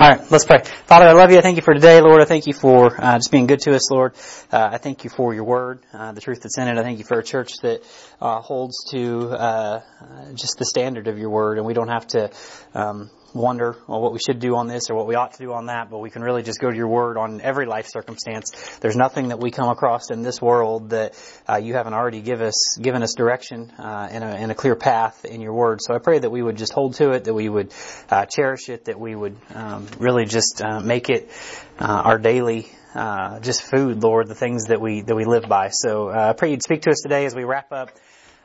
All right, let's pray. Father, I love you. I thank you for today, Lord. I thank you for uh, just being good to us, Lord. Uh, I thank you for your word, uh, the truth that's in it. I thank you for a church that uh, holds to uh, just the standard of your word, and we don't have to um, wonder well, what we should do on this or what we ought to do on that, but we can really just go to your word on every life circumstance. There's nothing that we come across in this world that uh, you haven't already give us, given us direction uh, in, a, in a clear path in your word. So I pray that we would just hold to it, that we would uh, cherish it, that we would um, really just uh, make it uh, our daily uh, just food, Lord, the things that we that we live by. So I pray you'd speak to us today as we wrap up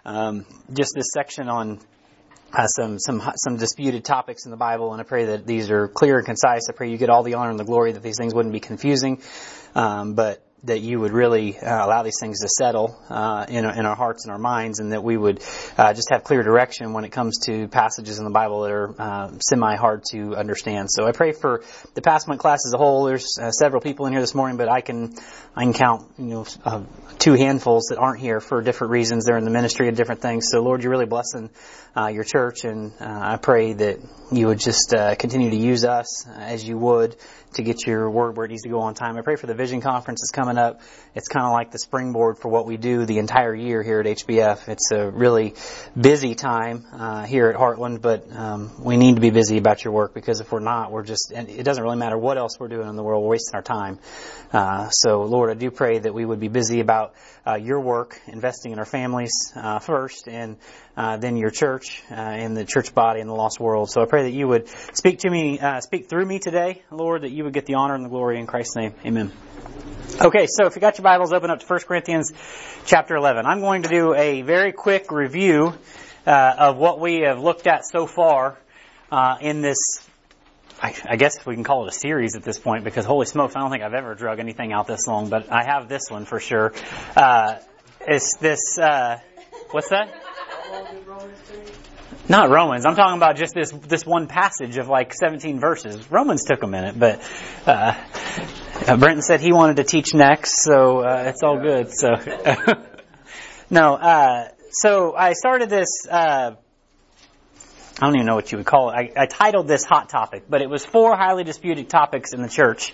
um, just this section on uh, some some some disputed topics in the Bible, and I pray that these are clear and concise. I pray you get all the honor and the glory that these things wouldn't be confusing, um, but that you would really uh, allow these things to settle uh, in, in our hearts and our minds, and that we would uh, just have clear direction when it comes to passages in the Bible that are uh, semi hard to understand. So I pray for the Passment class as a whole. There's uh, several people in here this morning, but I can I can count you know uh, two handfuls that aren't here for different reasons. They're in the ministry of different things. So Lord, you're really blessing your church, and I pray that you would just continue to use us as you would to get your word where it needs to go on time. I pray for the vision conference that's coming up. It's kind of like the springboard for what we do the entire year here at HBF. It's a really busy time uh, here at Heartland, but um, we need to be busy about your work because if we're not, we're just, and it doesn't really matter what else we're doing in the world, we're wasting our time. Uh, so Lord, I do pray that we would be busy about uh, your work, investing in our families uh, first, and uh, then your church uh, and the church body in the lost world. So I pray that you would speak to me, uh, speak through me today, Lord, that you would get the honor and the glory in Christ's name. Amen. Okay, so if you got your Bibles, open up to 1 Corinthians chapter 11. I'm going to do a very quick review uh, of what we have looked at so far uh, in this I, I, guess we can call it a series at this point because holy smokes, I don't think I've ever drug anything out this long, but I have this one for sure. Uh, it's this, uh, what's that? Not Romans. I'm talking about just this this one passage of like 17 verses. Romans took a minute, but uh, uh, Brenton said he wanted to teach next, so uh, it's all good. So no, uh, so I started this. Uh, I don't even know what you would call it. I, I titled this hot topic, but it was four highly disputed topics in the church,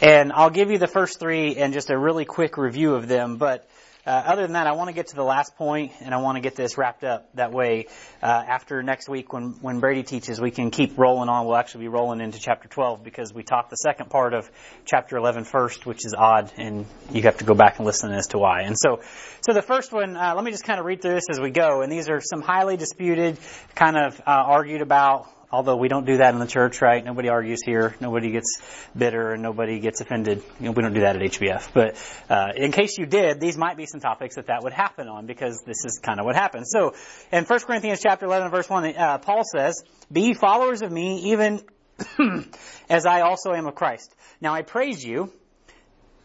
and I'll give you the first three and just a really quick review of them. But uh, other than that, I want to get to the last point, and I want to get this wrapped up. That way, uh, after next week, when when Brady teaches, we can keep rolling on. We'll actually be rolling into chapter 12 because we talked the second part of chapter 11 first, which is odd, and you have to go back and listen as to why. And so, so the first one, uh, let me just kind of read through this as we go. And these are some highly disputed, kind of uh, argued about although we don't do that in the church, right? Nobody argues here. Nobody gets bitter and nobody gets offended. You know, we don't do that at HBF. But uh, in case you did, these might be some topics that that would happen on because this is kind of what happens. So in 1 Corinthians chapter 11 verse 1, uh, Paul says, Be followers of me even as I also am of Christ. Now I praise you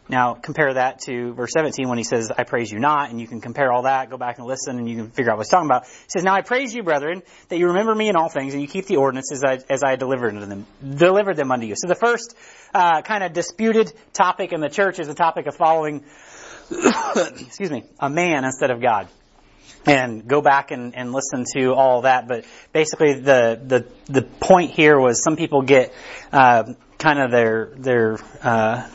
now compare that to verse 17 when he says, I praise you not, and you can compare all that, go back and listen, and you can figure out what he's talking about. He says, Now I praise you, brethren, that you remember me in all things, and you keep the ordinances as I, as I delivered them, delivered them unto you. So the first uh, kind of disputed topic in the church is the topic of following, excuse me, a man instead of God. And go back and, and listen to all that, but basically the the the point here was some people get uh, kind of their their uh,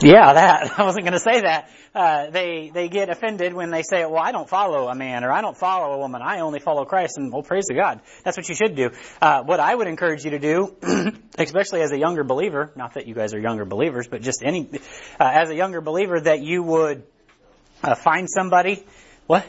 yeah, that. I wasn't going to say that. Uh, they they get offended when they say, "Well, I don't follow a man or I don't follow a woman. I only follow Christ." And well, praise the God. That's what you should do. Uh, what I would encourage you to do, especially as a younger believer, not that you guys are younger believers, but just any uh, as a younger believer, that you would uh, find somebody. What?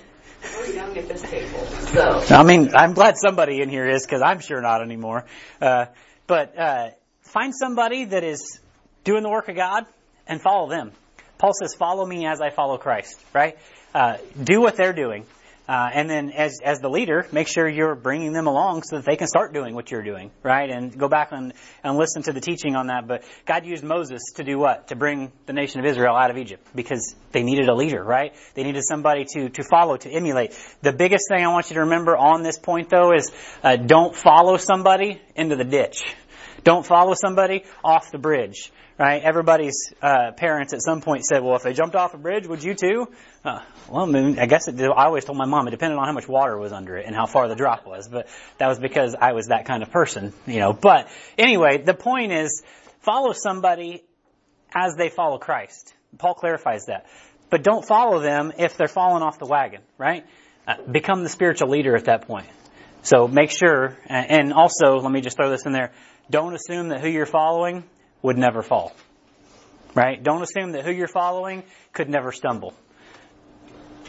We're young at this table, so. I mean, I'm glad somebody in here is because I'm sure not anymore. Uh, but uh, find somebody that is doing the work of God and follow them. Paul says, follow me as I follow Christ, right? Uh, do what they're doing. Uh, and then as, as the leader, make sure you're bringing them along so that they can start doing what you're doing, right? And go back and, and listen to the teaching on that. But God used Moses to do what? To bring the nation of Israel out of Egypt because they needed a leader, right? They needed somebody to, to follow, to emulate. The biggest thing I want you to remember on this point though is, uh, don't follow somebody into the ditch Don't follow somebody off the bridge, right? Everybody's uh, parents at some point said, "Well, if they jumped off a bridge, would you too?" Uh, well, I, guess it, I always told my mom it depended on how much water was under it and how far the drop was, but that was because I was that kind of person, you know. But anyway, the point is, follow somebody as they follow Christ. Paul clarifies that. But don't follow them if they're falling off the wagon, right? Uh, become the spiritual leader at that point. So make sure, and also, let me just throw this in there, don't assume that who you're following would never fall. Right? Don't assume that who you're following could never stumble.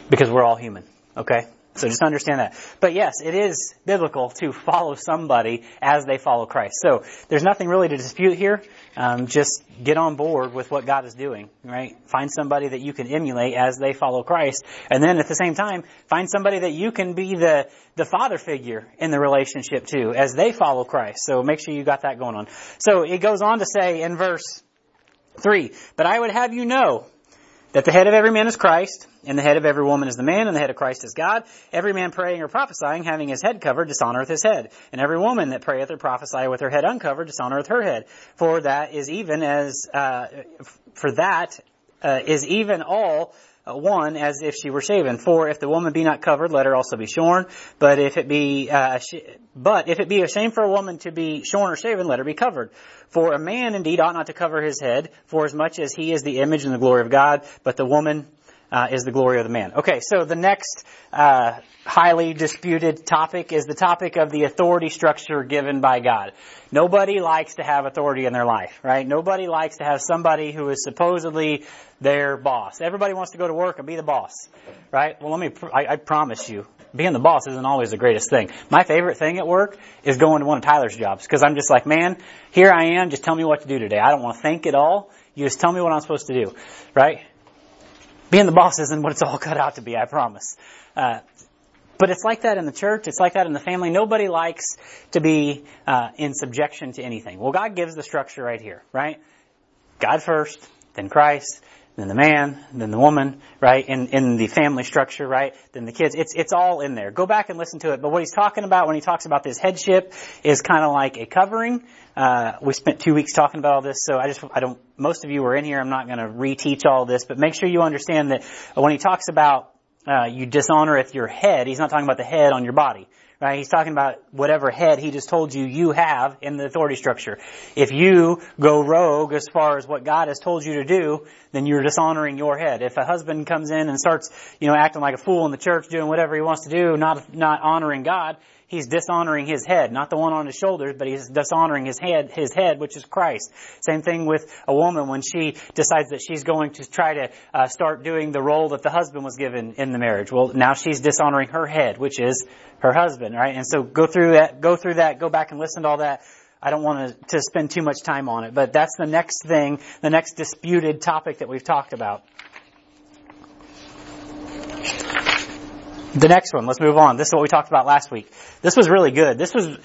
Because we're all human. Okay? So just understand that. But yes, it is biblical to follow somebody as they follow Christ. So there's nothing really to dispute here. Um, just get on board with what God is doing, right? Find somebody that you can emulate as they follow Christ. And then at the same time, find somebody that you can be the, the father figure in the relationship too, as they follow Christ. So make sure you got that going on. So it goes on to say in verse 3, But I would have you know that the head of every man is Christ, and the head of every woman is the man, and the head of Christ is God. Every man praying or prophesying, having his head covered, dishonoreth his head. And every woman that prayeth or prophesieth with her head uncovered, dishonoreth her head. For that is even as, uh, for that uh, is even all one as if she were shaven. For if the woman be not covered, let her also be shorn. But if it be, uh, sh- but if it be a shame for a woman to be shorn or shaven, let her be covered. For a man indeed ought not to cover his head, for as much as he is the image and the glory of God, but the woman uh, is the glory of the man. Okay, so the next uh, highly disputed topic is the topic of the authority structure given by God. Nobody likes to have authority in their life, right? Nobody likes to have somebody who is supposedly their boss. Everybody wants to go to work and be the boss, right? Well, let me, I, I promise you, being the boss isn't always the greatest thing. My favorite thing at work is going to one of Tyler's jobs because I'm just like, man, here I am. Just tell me what to do today. I don't want to think at all. You just tell me what I'm supposed to do, right? Being the boss isn't what it's all cut out to be. I promise. Uh, but it's like that in the church. It's like that in the family. Nobody likes to be uh, in subjection to anything. Well, God gives the structure right here, right? God first, then Christ, then the man, then the woman, right? In, in the family structure, right? Then the kids. It's, it's all in there. Go back and listen to it. But what he's talking about when he talks about this headship is kind of like a covering. Uh, we spent two weeks talking about all this, so I just, I don't, most of you were in here. I'm not going to reteach all this, but make sure you understand that when he talks about, uh, you dishonoreth your head, he's not talking about the head on your body right? He's talking about whatever head he just told you you have in the authority structure. If you go rogue as far as what God has told you to do, then you're dishonoring your head. If a husband comes in and starts, you know, acting like a fool in the church, doing whatever he wants to do, not, not honoring God, he's dishonoring his head, not the one on his shoulders, but he's dishonoring his head, his head, which is Christ. Same thing with a woman when she decides that she's going to try to uh, start doing the role that the husband was given in the marriage. Well, now she's dishonoring her head, which is her husband, right? And so go through that, go through that, go back and listen to all that. I don't want to, to spend too much time on it, but that's the next thing, the next disputed topic that we've talked about. The next one, let's move on. This is what we talked about last week. This was really good. This was,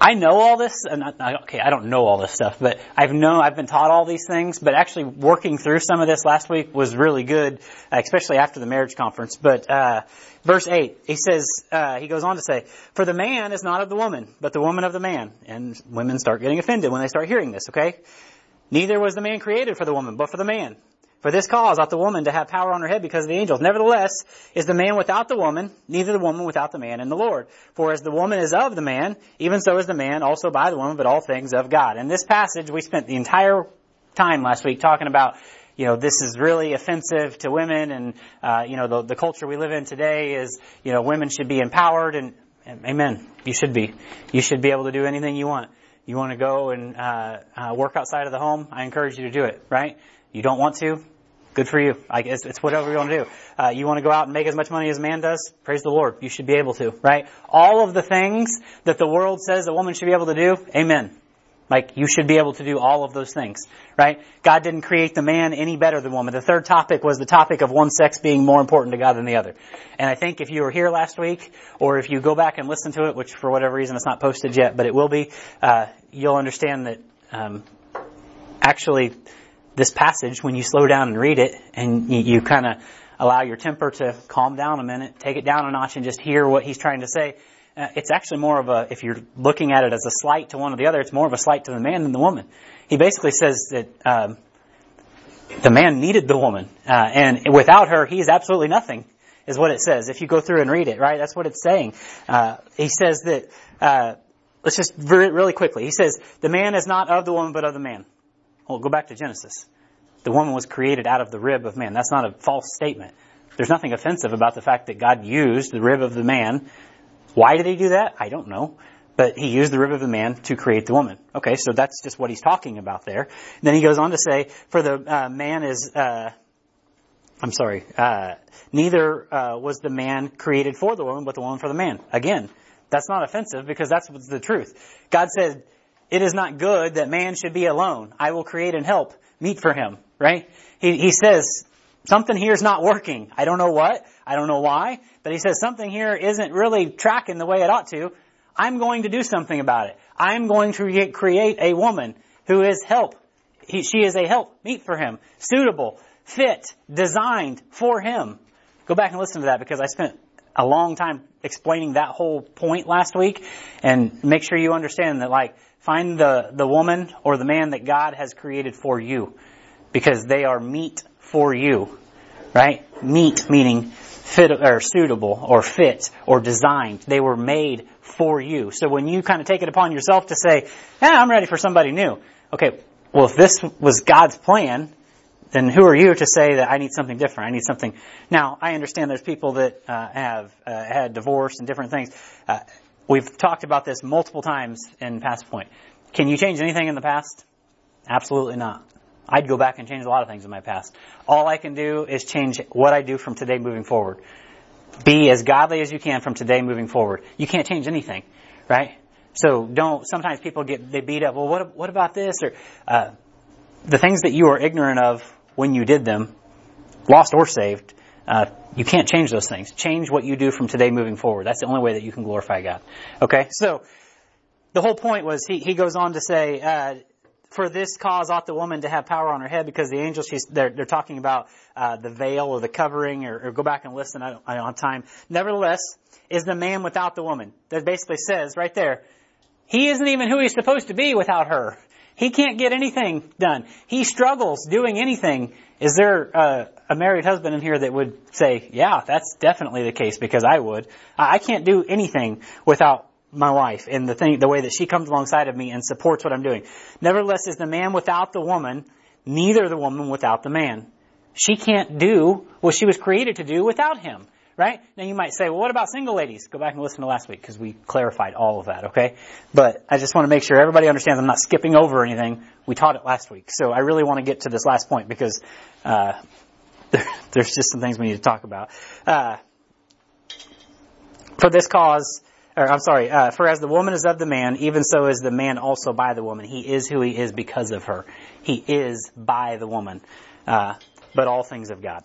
I know all this, and I, okay, I don't know all this stuff, but I've known, I've been taught all these things, but actually working through some of this last week was really good, especially after the marriage conference. But, uh, verse 8, he says, uh, he goes on to say, For the man is not of the woman, but the woman of the man. And women start getting offended when they start hearing this, okay? Neither was the man created for the woman, but for the man. For this cause ought the woman to have power on her head because of the angels. Nevertheless, is the man without the woman, neither the woman without the man in the Lord. For as the woman is of the man, even so is the man also by the woman, but all things of God. In this passage, we spent the entire time last week talking about you know, this is really offensive to women and, uh, you know, the, the culture we live in today is, you know, women should be empowered and, and amen, you should be. You should be able to do anything you want. You want to go and, uh, uh, work outside of the home? I encourage you to do it, right? You don't want to? Good for you. I guess it's whatever you want to do. Uh, you want to go out and make as much money as man does? Praise the Lord. You should be able to, right? All of the things that the world says a woman should be able to do, amen. Like, you should be able to do all of those things, right? God didn't create the man any better than woman. The third topic was the topic of one sex being more important to God than the other. And I think if you were here last week, or if you go back and listen to it, which for whatever reason it's not posted yet, but it will be, uh, you'll understand that, um, actually, this passage, when you slow down and read it, and you, you kind of allow your temper to calm down a minute, take it down a notch, and just hear what he's trying to say, uh, it's actually more of a, if you're looking at it as a slight to one or the other, it's more of a slight to the man than the woman. He basically says that um, the man needed the woman, uh, and without her, he's absolutely nothing, is what it says. If you go through and read it, right, that's what it's saying. Uh, he says that, uh, let's just really quickly. He says, the man is not of the woman, but of the man. Well, go back to Genesis. The woman was created out of the rib of man. That's not a false statement. There's nothing offensive about the fact that God used the rib of the man. Why did he do that? I don't know. But he used the rib of the man to create the woman. Okay, so that's just what he's talking about there. Then he goes on to say, for the uh, man is, uh, I'm sorry, uh, neither uh, was the man created for the woman, but the woman for the man. Again, that's not offensive because that's the truth. God said, it is not good that man should be alone. I will create and help meet for him, right? He, he says, something here is not working. I don't know what. I don't know why. But he says something here isn't really tracking the way it ought to. I'm going to do something about it. I'm going to create a woman who is help. He, she is a help meet for him. Suitable, fit, designed for him. Go back and listen to that because I spent a long time explaining that whole point last week and make sure you understand that like find the, the woman or the man that God has created for you because they are meet for you, right? Meet meaning fit or suitable or fit or designed. They were made for you. So when you kind of take it upon yourself to say, I'm ready for somebody new. Okay, well if this was God's plan, then who are you to say that I need something different? I need something. Now, I understand there's people that uh, have uh, had divorce and different things. Uh, we've talked about this multiple times in past point. Can you change anything in the past? Absolutely not. I'd go back and change a lot of things in my past. All I can do is change what I do from today moving forward. Be as godly as you can from today moving forward. You can't change anything, right? So don't, sometimes people get, they beat up, well, what, what about this? Or, uh, the things that you are ignorant of when you did them, lost or saved, uh, you can't change those things. Change what you do from today moving forward. That's the only way that you can glorify God. Okay? So, the whole point was he, he goes on to say, uh, for this cause ought the woman to have power on her head because the angel she's they're, they're talking about uh, the veil or the covering or, or, go back and listen I don't, I don't have time nevertheless is the man without the woman that basically says right there he isn't even who he's supposed to be without her he can't get anything done he struggles doing anything is there a married husband in here that would say yeah that's definitely the case because i would i can't do anything without my wife and the thing, the way that she comes alongside of me and supports what I'm doing. Nevertheless, is the man without the woman, neither the woman without the man. She can't do what she was created to do without him. Right? Now you might say, well, what about single ladies? Go back and listen to last week because we clarified all of that, okay? But I just want to make sure everybody understands I'm not skipping over anything. We taught it last week. So I really want to get to this last point because, uh, there, there's just some things we need to talk about. Uh, for this cause, or I'm sorry, uh, for as the woman is of the man, even so is the man also by the woman. He is who he is because of her. He is by the woman. Uh, but all things of God.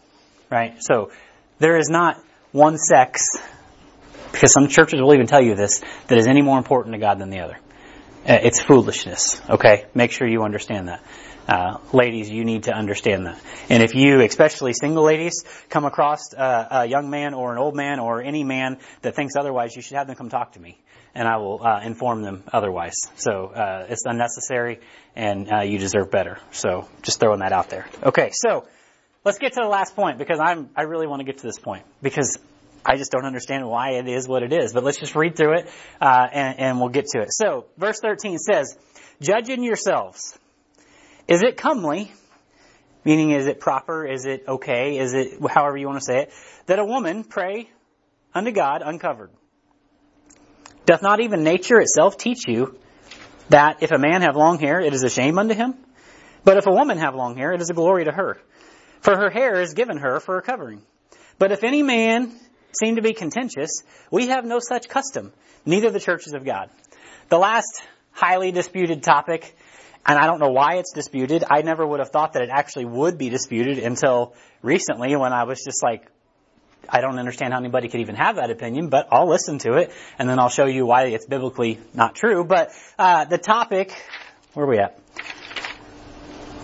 Right? So, there is not one sex, because some churches will even tell you this, that is any more important to God than the other. Uh, it's foolishness. Okay? Make sure you understand that. Uh, ladies, you need to understand that. And if you, especially single ladies, come across uh, a young man or an old man or any man that thinks otherwise, you should have them come talk to me, and I will uh, inform them otherwise. So uh, it's unnecessary, and you deserve better. So just throwing that out there. Okay, so let's get to the last point because I'm I really want to get to this point because I just don't understand why it is what it is. But let's just read through it, uh, and, and we'll get to it. So, verse 13 says, Judge in yourselves is it comely? Meaning, is it proper? Is it okay? Is it however you want to say it? That a woman pray unto God uncovered. Doth not even nature itself teach you that if a man have long hair, it is a shame unto him? But if a woman have long hair, it is a glory to her. For her hair is given her for a covering. But if any man seem to be contentious, we have no such custom, neither the churches of God. The last highly disputed topic and I don't know why it's disputed. I never would have thought that it actually would be disputed until recently when I was just like, I don't understand how anybody could even have that opinion, but I'll listen to it and then I'll show you why it's biblically not true. But uh, the topic, where are we at?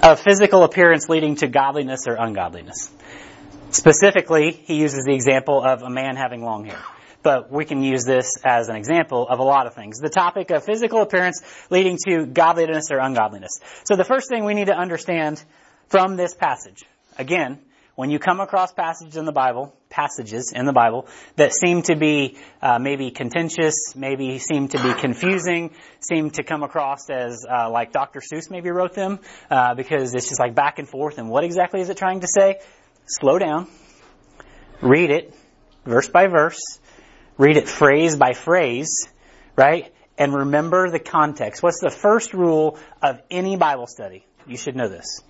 Of physical appearance leading to godliness or ungodliness. Specifically, he uses the example of a man having long hair. but we can use this as an example of a lot of things. The topic of physical appearance leading to godliness or ungodliness. So the first thing we need to understand from this passage, again, when you come across passages in the Bible, passages in the Bible that seem to be uh, maybe contentious, maybe seem to be confusing, seem to come across as uh, like Dr. Seuss maybe wrote them uh, because it's just like back and forth. And what exactly is it trying to say? Slow down, read it verse by verse, read it phrase by phrase, right? And remember the context. What's the first rule of any Bible study? You should know this.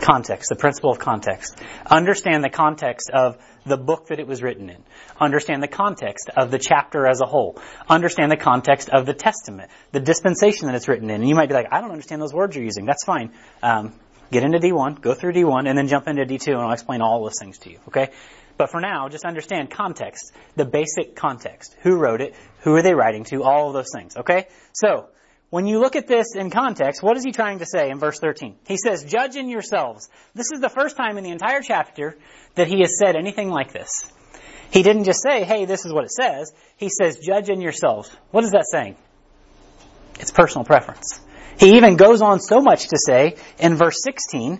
Context, the principle of context. Understand the context of the book that it was written in. Understand the context of the chapter as a whole. Understand the context of the Testament, the dispensation that it's written in. And you might be like, I don't understand those words you're using. That's fine. Um, get into D1, go through D1, and then jump into D2, and I'll explain all those things to you. Okay? But for now, just understand context, the basic context. Who wrote it? Who are they writing to? All of those things. Okay? So, when you look at this in context, what is he trying to say in verse 13? He says, judge in yourselves. This is the first time in the entire chapter that he has said anything like this. He didn't just say, hey, this is what it says. He says, judge in yourselves. What is that saying? It's personal preference. He even goes on so much to say in verse 16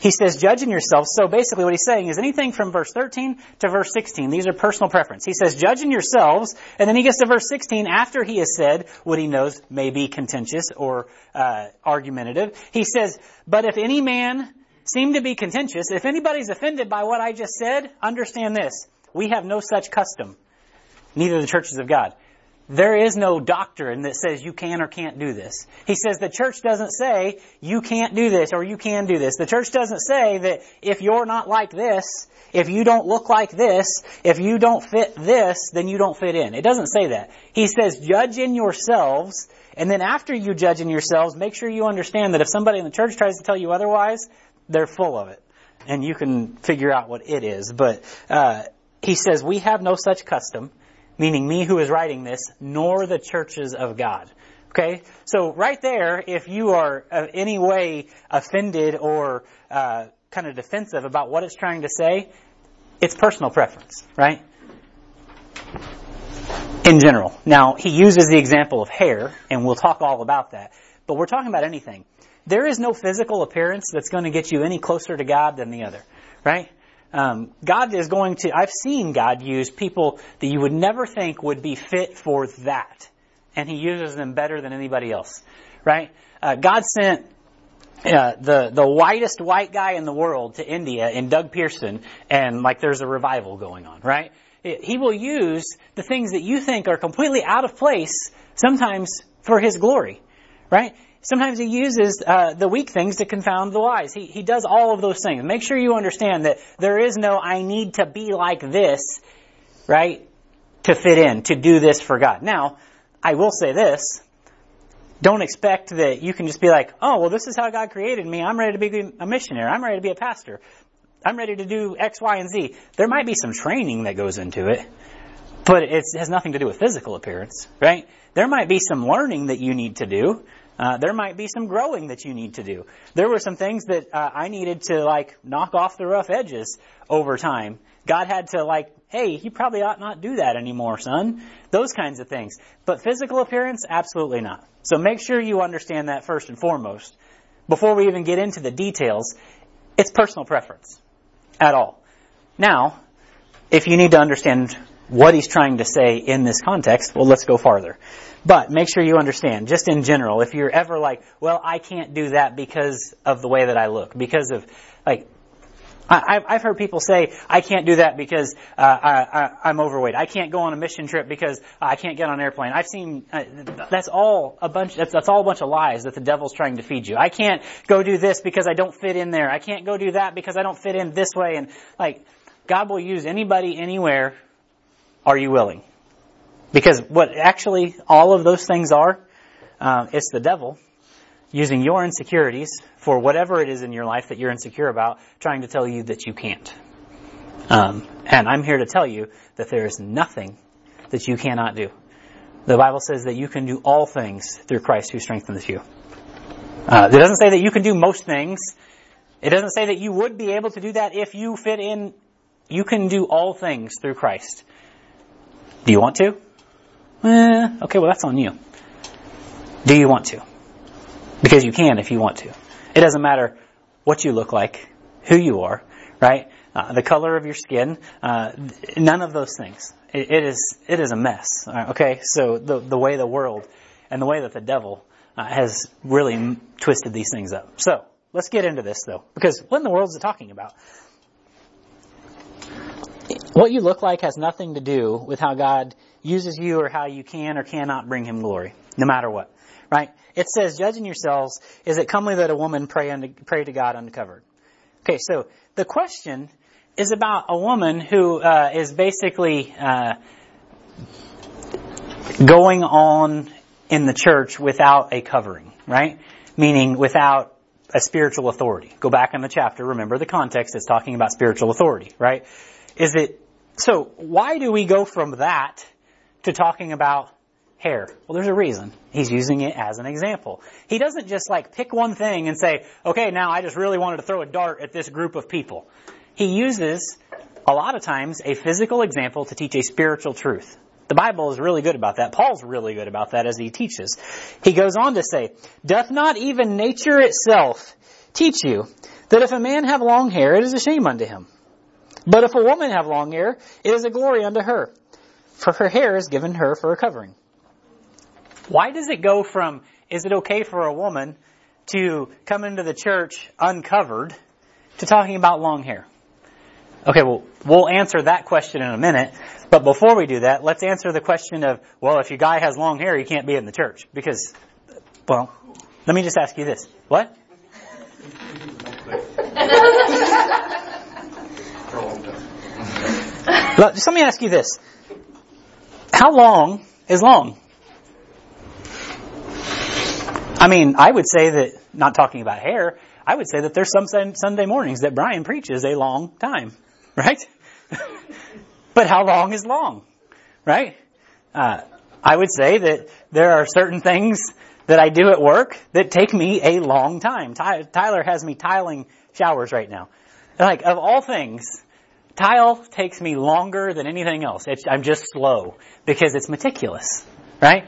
he says, judging yourselves. So basically what he's saying is anything from verse 13 to verse 16. These are personal preference. He says, judging yourselves. And then he gets to verse 16 after he has said what he knows may be contentious or uh, argumentative. He says, but if any man seem to be contentious, if anybody's offended by what I just said, understand this. We have no such custom. Neither the churches of God. There is no doctrine that says you can or can't do this. He says the church doesn't say you can't do this or you can do this. The church doesn't say that if you're not like this, if you don't look like this, if you don't fit this, then you don't fit in. It doesn't say that. He says judge in yourselves, and then after you judge in yourselves, make sure you understand that if somebody in the church tries to tell you otherwise, they're full of it. And you can figure out what it is. But uh, he says, we have no such custom meaning me who is writing this, nor the churches of God. Okay? So right there, if you are in any way offended or uh, kind of defensive about what it's trying to say, it's personal preference, right? In general. Now, he uses the example of hair, and we'll talk all about that. But we're talking about anything. There is no physical appearance that's going to get you any closer to God than the other, right? Um, God is going to, I've seen God use people that you would never think would be fit for that. And He uses them better than anybody else. Right? Uh, God sent uh, the the whitest white guy in the world to India in Doug Pearson, and like there's a revival going on, right? He will use the things that you think are completely out of place sometimes for His glory, right? Sometimes he uses uh, the weak things to confound the wise. He, he does all of those things. Make sure you understand that there is no I need to be like this, right, to fit in, to do this for God. Now, I will say this. Don't expect that you can just be like, oh, well, this is how God created me. I'm ready to be a missionary. I'm ready to be a pastor. I'm ready to do X, Y, and Z. There might be some training that goes into it, but it has nothing to do with physical appearance, right? There might be some learning that you need to do. Uh, there might be some growing that you need to do. There were some things that uh, I needed to like knock off the rough edges over time. God had to like, hey, you probably ought not do that anymore, son. Those kinds of things. But physical appearance, absolutely not. So make sure you understand that first and foremost. Before we even get into the details, it's personal preference. At all. Now, if you need to understand what he's trying to say in this context, well, let's go farther. But make sure you understand, just in general, if you're ever like, well, I can't do that because of the way that I look, because of, like, I, I've heard people say, I can't do that because uh, I, am overweight. I can't go on a mission trip because I can't get on an airplane. I've seen, uh, that's all a bunch, that's, that's all a bunch of lies that the devil's trying to feed you. I can't go do this because I don't fit in there. I can't go do that because I don't fit in this way. And like, God will use anybody, anywhere. Are you willing? Because what actually all of those things are, uh, it's the devil using your insecurities for whatever it is in your life that you're insecure about, trying to tell you that you can't. Um, and I'm here to tell you that there is nothing that you cannot do. The Bible says that you can do all things through Christ who strengthens you. Uh, it doesn't say that you can do most things. It doesn't say that you would be able to do that if you fit in. You can do all things through Christ Do you want to? Eh, okay, well that's on you. Do you want to? Because you can if you want to. It doesn't matter what you look like, who you are, right? Uh, the color of your skin, uh, none of those things. It, it is it is a mess. uh, Okay, so the the way the world and the way that the devil uh, has really m- twisted these things up. So let's get into this though, because what in the world is it talking about? What you look like has nothing to do with how God uses you or how you can or cannot bring Him glory, no matter what. Right? It says, judging yourselves, is it comely that a woman pray, unto, pray to God uncovered? Okay, so the question is about a woman who uh, is basically uh, going on in the church without a covering, right? Meaning without a spiritual authority. Go back in the chapter, remember the context, it's talking about spiritual authority, right? Is it, so why do we go from that to talking about hair? Well, there's a reason. He's using it as an example. He doesn't just like pick one thing and say, okay, now I just really wanted to throw a dart at this group of people. He uses a lot of times a physical example to teach a spiritual truth. The Bible is really good about that. Paul's really good about that as he teaches. He goes on to say, Doth not even nature itself teach you that if a man have long hair, it is a shame unto him? But if a woman have long hair, it is a glory unto her, for her hair is given her for a covering. Why does it go from, is it okay for a woman to come into the church uncovered to talking about long hair? Okay, well, we'll answer that question in a minute. But before we do that, let's answer the question of, well, if your guy has long hair, he can't be in the church. Because, well, let me just ask you this. What? Let- Just let me ask you this. How long is long? I mean, I would say that, not talking about hair, I would say that there's some Sunday mornings that Brian preaches a long time, right? but how long is long, right? Uh, I would say that there are certain things that I do at work that take me a long time. Ty- Tyler has me tiling showers right now. Like, of all things, tile takes me longer than anything else. It's, I'm just slow because it's meticulous, right?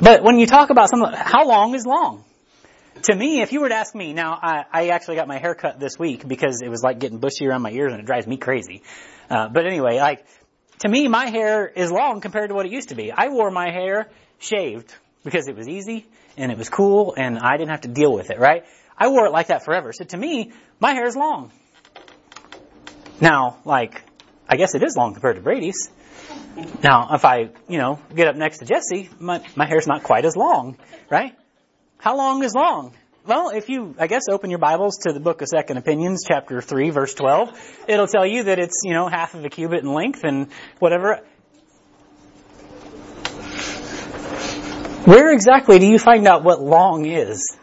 But when you talk about something, how long is long? To me, if you were to ask me, now I, I actually got my hair cut this week because it was like getting bushy around my ears and it drives me crazy. Uh, but anyway, like, to me, my hair is long compared to what it used to be. I wore my hair shaved because it was easy and it was cool and I didn't have to deal with it, right? I wore it like that forever. So to me, my hair is long. Now, like, I guess it is long compared to Brady's. Now, if I, you know, get up next to Jesse, my, my hair's not quite as long, right? How long is long? Well, if you, I guess, open your Bibles to the book of Second Opinions, chapter 3, verse 12, it'll tell you that it's, you know, half of a cubit in length and whatever. Where exactly do you find out what long is?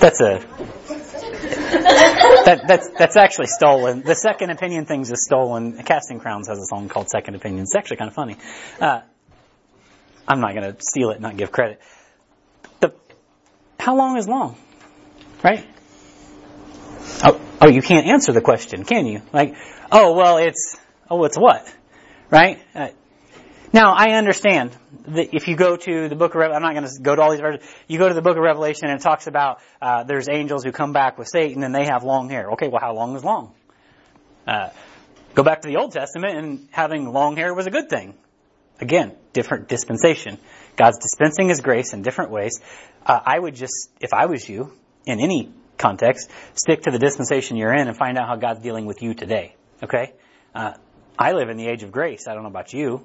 That's a, that, that's that's actually stolen. The second opinion things is stolen. Casting Crowns has a song called Second Opinion. It's actually kind of funny. Uh, I'm not going to steal it not give credit. The how long is long, right? Oh, oh, you can't answer the question, can you? Like, oh well, it's oh, it's what, right? Uh, now I understand that if you go to the book of Revelation, I'm not going to go to all these verses. You go to the book of Revelation and it talks about uh, there's angels who come back with Satan and they have long hair. Okay, well how long is long? Uh, go back to the Old Testament and having long hair was a good thing. Again, different dispensation. God's dispensing His grace in different ways. Uh, I would just, if I was you, in any context, stick to the dispensation you're in and find out how God's dealing with you today. Okay? Uh, I live in the age of grace. I don't know about you.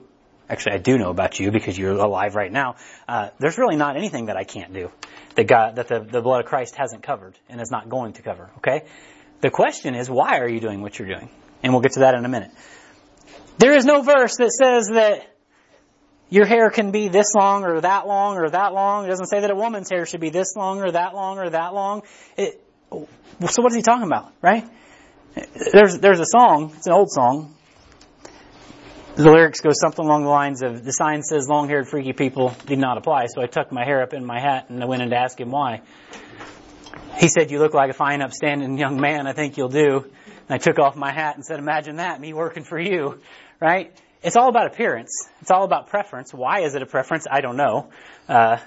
Actually, I do know about you because you're alive right now. Uh, there's really not anything that I can't do that God, that the, the blood of Christ hasn't covered and is not going to cover. Okay? The question is, why are you doing what you're doing? And we'll get to that in a minute. There is no verse that says that your hair can be this long or that long or that long. It doesn't say that a woman's hair should be this long or that long or that long. It, so what is he talking about, right? There's, there's a song, it's an old song. The lyrics go something along the lines of, the sign says long haired freaky people did not apply, so I tucked my hair up in my hat and I went in to ask him why. He said, you look like a fine upstanding young man. I think you'll do. And I took off my hat and said, imagine that, me working for you, right? It's all about appearance. It's all about preference. Why is it a preference? I don't know. Uh,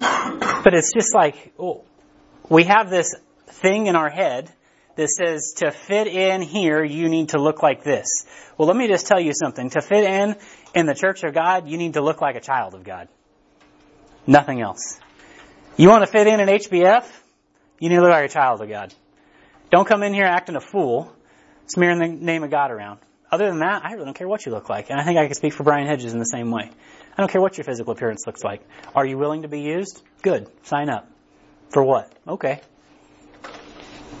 but it's just like, oh, we have this thing in our head that says to fit in here, you need to look like this. Well, let me just tell you something. To fit in in the church of God, you need to look like a child of God. Nothing else. You want to fit in in HBF? You need to look like a child of God. Don't come in here acting a fool, smearing the name of God around. Other than that, I really don't care what you look like. And I think I can speak for Brian Hedges in the same way. I don't care what your physical appearance looks like. Are you willing to be used? Good. Sign up. For what? Okay.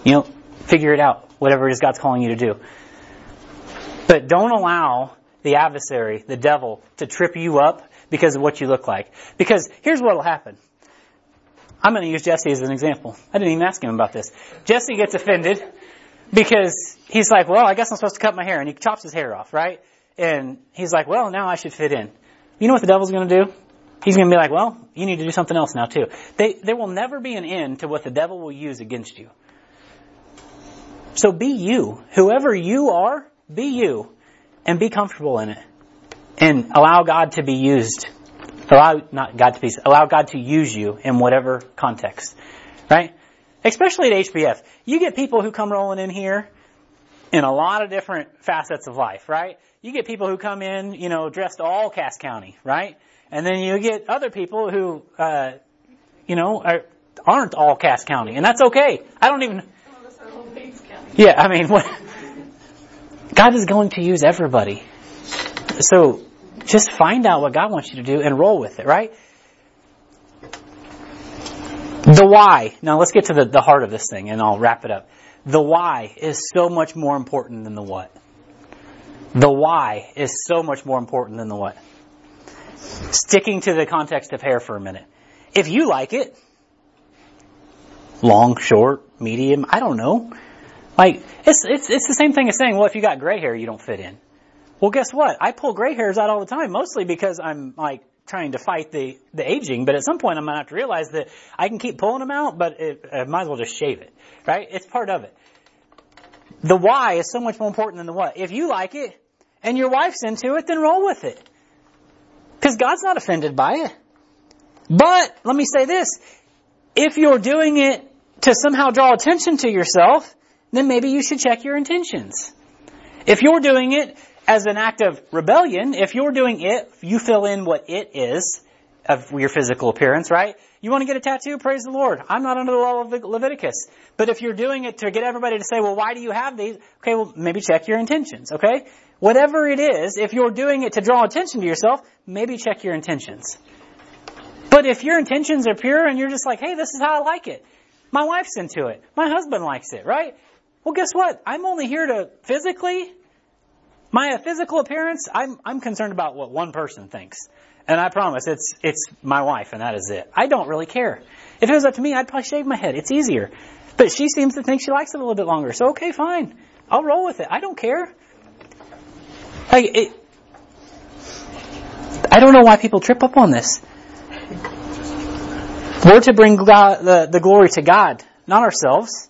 You know, figure it out. Whatever it is God's calling you to do. But don't allow the adversary, the devil, to trip you up because of what you look like. Because here's what will happen. I'm going to use Jesse as an example. I didn't even ask him about this. Jesse gets offended because he's like, well, I guess I'm supposed to cut my hair. And he chops his hair off, right? And he's like, well, now I should fit in. You know what the devil's going to do? He's going to be like, well, you need to do something else now too. They, there will never be an end to what the devil will use against you. So be you. Whoever you are, be you. And be comfortable in it. And allow God to be used. Allow, not God to be, allow God to use you in whatever context. Right? Especially at HBF. You get people who come rolling in here in a lot of different facets of life, right? You get people who come in, you know, dressed all Cass County, right? And then you get other people who, uh, you know, are, aren't all Cass County, and that's okay. I don't even. Yeah, I mean, what, God is going to use everybody. So just find out what God wants you to do and roll with it, right? The why. Now let's get to the, the heart of this thing and I'll wrap it up. The why is so much more important than the what. The why is so much more important than the what. Sticking to the context of hair for a minute. If you like it, long, short, medium, I don't know. Like, it's, it's, it's the same thing as saying, well, if you got gray hair, you don't fit in. Well, guess what? I pull gray hairs out all the time, mostly because I'm like trying to fight the, the aging, but at some point I'm gonna have to realize that I can keep pulling them out, but it, I might as well just shave it. Right? It's part of it. The why is so much more important than the what. If you like it, and your wife's into it, then roll with it. Because God's not offended by it. But, let me say this, if you're doing it to somehow draw attention to yourself, then maybe you should check your intentions. If you're doing it as an act of rebellion, if you're doing it, you fill in what it is of your physical appearance, right? You want to get a tattoo? Praise the Lord. I'm not under the law of Leviticus. But if you're doing it to get everybody to say, well, why do you have these? Okay, well, maybe check your intentions, okay? Whatever it is, if you're doing it to draw attention to yourself, maybe check your intentions. But if your intentions are pure and you're just like, hey, this is how I like it. My wife's into it. My husband likes it, right? Well, guess what? I'm only here to physically, my physical appearance, I'm, I'm concerned about what one person thinks. And I promise, it's, it's my wife and that is it. I don't really care. If it was up to me, I'd probably shave my head. It's easier. But she seems to think she likes it a little bit longer. So okay, fine. I'll roll with it. I don't care. Like, it, I don't know why people trip up on this. We're to bring God, the, the glory to God, not ourselves.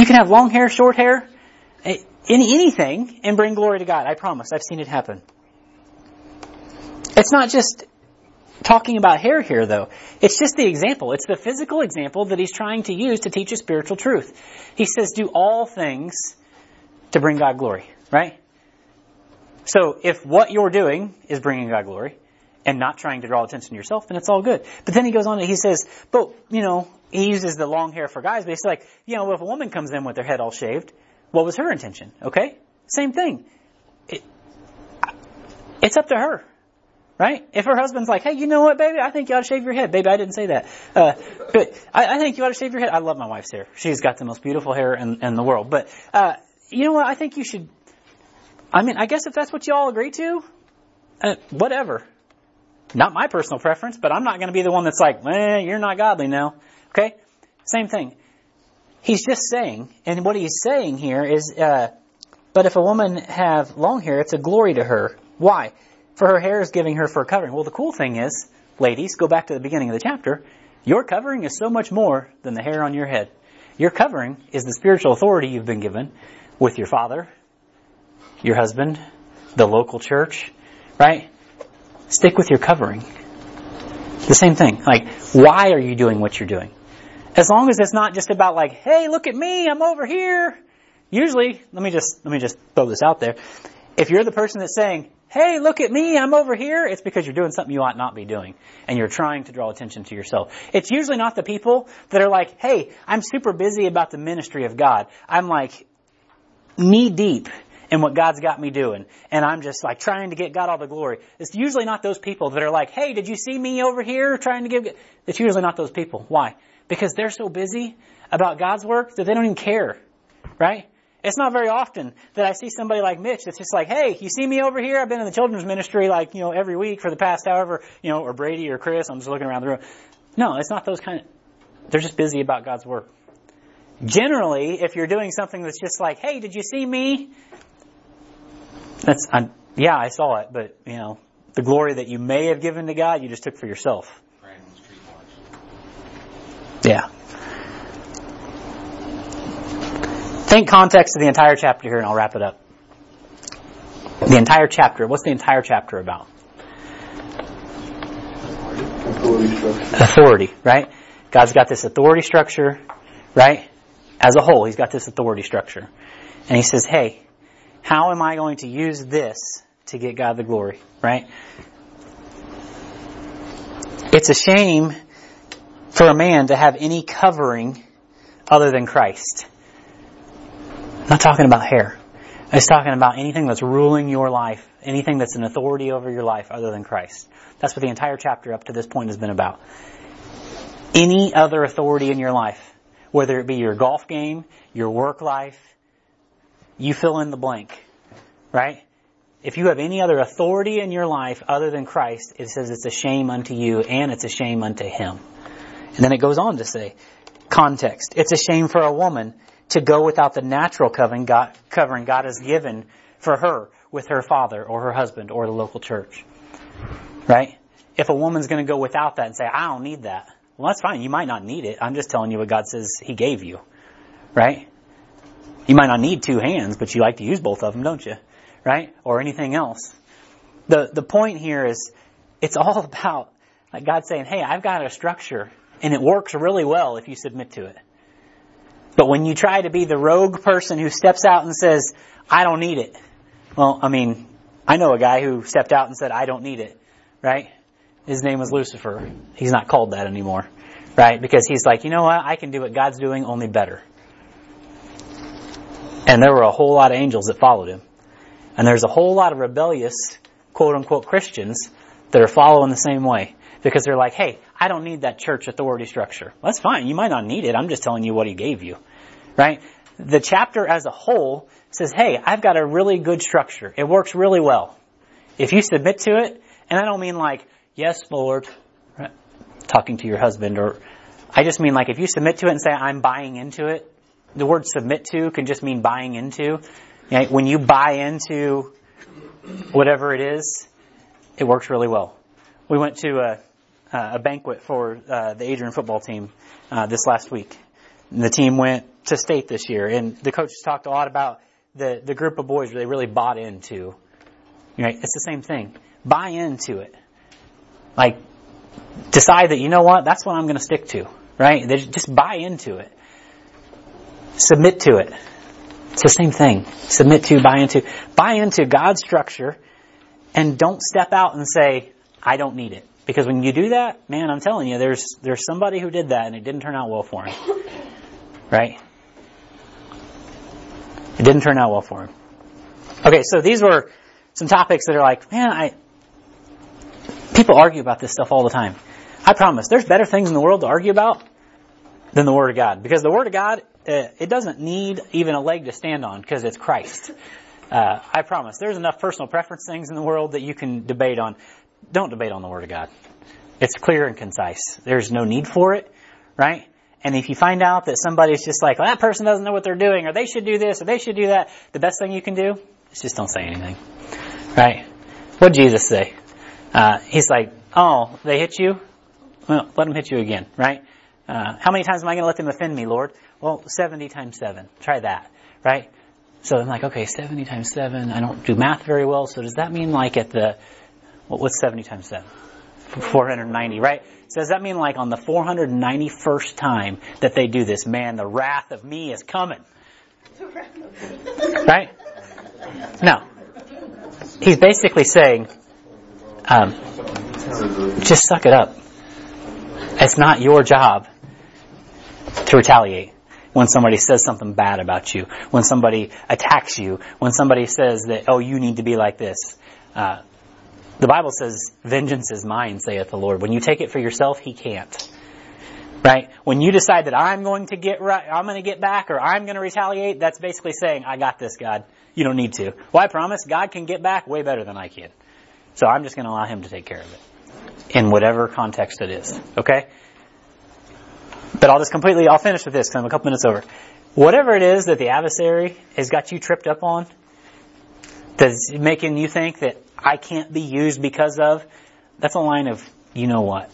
You can have long hair, short hair, in anything, and bring glory to God. I promise. I've seen it happen. It's not just talking about hair here, though. It's just the example. It's the physical example that he's trying to use to teach a spiritual truth. He says, do all things to bring God glory, right? So if what you're doing is bringing God glory and not trying to draw attention to yourself, then it's all good. But then he goes on and he says, but, you know, he uses the long hair for guys, but he's like, you know, if a woman comes in with her head all shaved, what was her intention? Okay? Same thing. It, it's up to her. Right? If her husband's like, hey, you know what, baby? I think you ought to shave your head. Baby, I didn't say that. Uh, but I, I, think you ought to shave your head. I love my wife's hair. She's got the most beautiful hair in, in the world. But, uh, you know what? I think you should, I mean, I guess if that's what you all agree to, uh, whatever. Not my personal preference, but I'm not going to be the one that's like, eh, you're not godly now. Okay? Same thing. He's just saying, and what he's saying here is, uh, but if a woman have long hair, it's a glory to her. Why? For her hair is giving her for a covering. Well, the cool thing is, ladies, go back to the beginning of the chapter. Your covering is so much more than the hair on your head. Your covering is the spiritual authority you've been given with your father, your husband, the local church, right? Stick with your covering. The same thing. Like, why are you doing what you're doing? As long as it's not just about like, hey, look at me, I'm over here. Usually, let me just, let me just throw this out there. If you're the person that's saying, hey, look at me, I'm over here, it's because you're doing something you ought not be doing. And you're trying to draw attention to yourself. It's usually not the people that are like, hey, I'm super busy about the ministry of God. I'm like knee deep in what God's got me doing. And I'm just like trying to get God all the glory. It's usually not those people that are like, hey, did you see me over here trying to give, it's usually not those people. Why? Because they're so busy about God's work that they don't even care. Right? It's not very often that I see somebody like Mitch that's just like, hey, you see me over here? I've been in the children's ministry like, you know, every week for the past however, you know, or Brady or Chris. I'm just looking around the room. No, it's not those kind of, they're just busy about God's work. Generally, if you're doing something that's just like, hey, did you see me? That's, I'm, yeah, I saw it, but, you know, the glory that you may have given to God, you just took for yourself. Yeah. Think context of the entire chapter here and I'll wrap it up. The entire chapter. What's the entire chapter about? Authority. Authority, right? God's got this authority structure, right? As a whole, He's got this authority structure. And He says, hey, how am I going to use this to get God the glory, right? It's a shame for a man to have any covering other than Christ. I'm not talking about hair. It's talking about anything that's ruling your life, anything that's an authority over your life other than Christ. That's what the entire chapter up to this point has been about. Any other authority in your life, whether it be your golf game, your work life, you fill in the blank, right? If you have any other authority in your life other than Christ, it says it's a shame unto you and it's a shame unto him. And then it goes on to say, context. It's a shame for a woman to go without the natural covering God, covering God has given for her with her father or her husband or the local church. Right? If a woman's going to go without that and say, I don't need that, well, that's fine. You might not need it. I'm just telling you what God says He gave you. Right? You might not need two hands, but you like to use both of them, don't you? Right? Or anything else. The, the point here is, it's all about like God saying, hey, I've got a structure and it works really well if you submit to it. But when you try to be the rogue person who steps out and says, I don't need it. Well, I mean, I know a guy who stepped out and said, I don't need it. Right? His name was Lucifer. He's not called that anymore. Right? Because he's like, you know what? I can do what God's doing, only better. And there were a whole lot of angels that followed him. And there's a whole lot of rebellious, quote unquote Christians that are following the same way. Because they're like, hey, I don't need that church authority structure. Well, that's fine. You might not need it. I'm just telling you what he gave you. Right? The chapter as a whole says, hey, I've got a really good structure. It works really well. If you submit to it, and I don't mean like, yes, Lord, right? talking to your husband, or I just mean like if you submit to it and say, I'm buying into it, the word submit to can just mean buying into. Right? When you buy into whatever it is, it works really well. We went to a, a banquet for uh, the Adrian football team uh, this last week. And the team went to state this year, and the coaches talked a lot about the the group of boys they really bought into. Right? It's the same thing. Buy into it. Like decide that you know what that's what I'm going to stick to. Right? They just buy into it. Submit to it. It's the same thing. Submit to, buy into. Buy into God's structure and don't step out and say, I don't need it. Because when you do that, man, I'm telling you, there's, there's somebody who did that and it didn't turn out well for him. Right? It didn't turn out well for him. Okay, so these were some topics that are like, man, I, people argue about this stuff all the time. I promise, there's better things in the world to argue about than the Word of God. Because the Word of God, uh, it doesn't need even a leg to stand on because it's Christ. Uh, I promise, there's enough personal preference things in the world that you can debate on. Don't debate on the Word of God. It's clear and concise. There's no need for it, right? And if you find out that somebody's just like, well, that person doesn't know what they're doing, or they should do this, or they should do that, the best thing you can do is just don't say anything, right? What did Jesus say? Uh, he's like, oh, they hit you? Well, let them hit you again, right? Uh, how many times am I going to let them offend me, Lord? Well, 70 times 7. Try that, right? So I'm like, okay, 70 times 7. I don't do math very well, so does that mean like at the, what's 70 times 7? 490, right? So does that mean like on the 491st time that they do this, man, the wrath of me is coming? Right? No. He's basically saying, um, just suck it up. It's not your job to retaliate when somebody says something bad about you, when somebody attacks you, when somebody says that, oh, you need to be like this. Uh, the Bible says, vengeance is mine, saith the Lord. When you take it for yourself, he can't. Right? When you decide that I'm going to get right, I'm going to get back or I'm going to retaliate, that's basically saying, I got this, God. You don't need to. Well, I promise God can get back way better than I can. So I'm just going to allow him to take care of it. In whatever context it is. Okay? But I'll just completely, I'll finish with this because I'm a couple minutes over. Whatever it is that the adversary has got you tripped up on, that's making you think that I can't be used because of, that's a line of, you know what.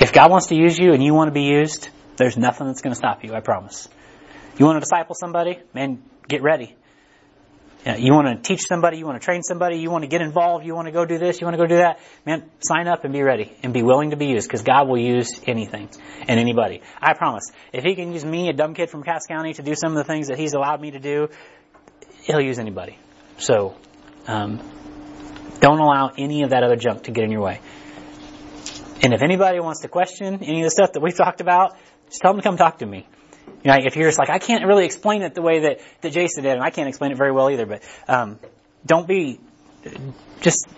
If God wants to use you and you want to be used, there's nothing that's going to stop you, I promise. You want to disciple somebody? Man, get ready. You want to teach somebody, you want to train somebody, you want to get involved, you want to go do this, you want to go do that. Man, sign up and be ready and be willing to be used because God will use anything and anybody. I promise. If He can use me, a dumb kid from Cass County, to do some of the things that He's allowed me to do, He'll use anybody. So, um, don't allow any of that other junk to get in your way. And if anybody wants to question any of the stuff that we've talked about, just tell them to come talk to me. You know, if you're just like, I can't really explain it the way that, that Jason did, and I can't explain it very well either, but um, don't be, just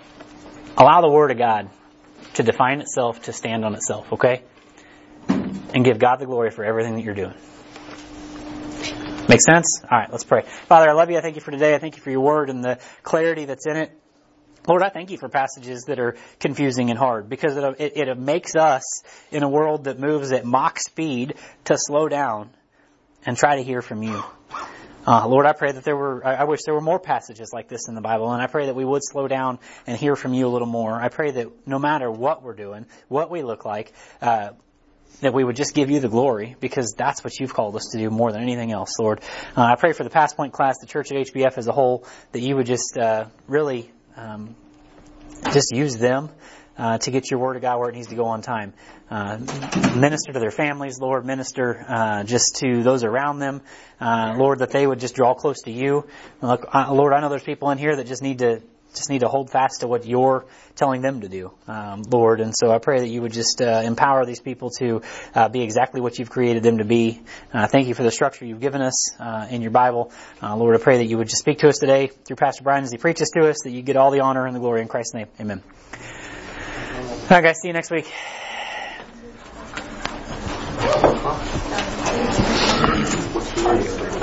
allow the Word of God to define itself, to stand on itself, okay? And give God the glory for everything that you're doing. Make sense? All right, let's pray. Father, I love you. I thank you for today. I thank you for your Word and the clarity that's in it. Lord, I thank you for passages that are confusing and hard because it, it, it makes us in a world that moves at Mach speed to slow down and try to hear from you. Uh, Lord, I pray that there were, I wish there were more passages like this in the Bible, and I pray that we would slow down and hear from you a little more. I pray that no matter what we're doing, what we look like, uh, that we would just give you the glory because that's what you've called us to do more than anything else, Lord. Uh, I pray for the Pass Point class, the church at HBF as a whole, that you would just uh, really um, just use them uh, to get your word of God where it needs to go on time. Uh, minister to their families, Lord. Minister uh, just to those around them, uh, Lord, that they would just draw close to you. Look, uh, Lord, I know there's people in here that just need to just need to hold fast to what you're telling them to do, um, Lord. And so I pray that you would just uh, empower these people to uh, be exactly what you've created them to be. Uh, thank you for the structure you've given us uh, in your Bible, Lord. I pray that you would just speak to us today through Pastor Brian as he preaches to us. That you get all the honor and the glory in Christ's name. Amen. All right, guys. See you next week. Are you?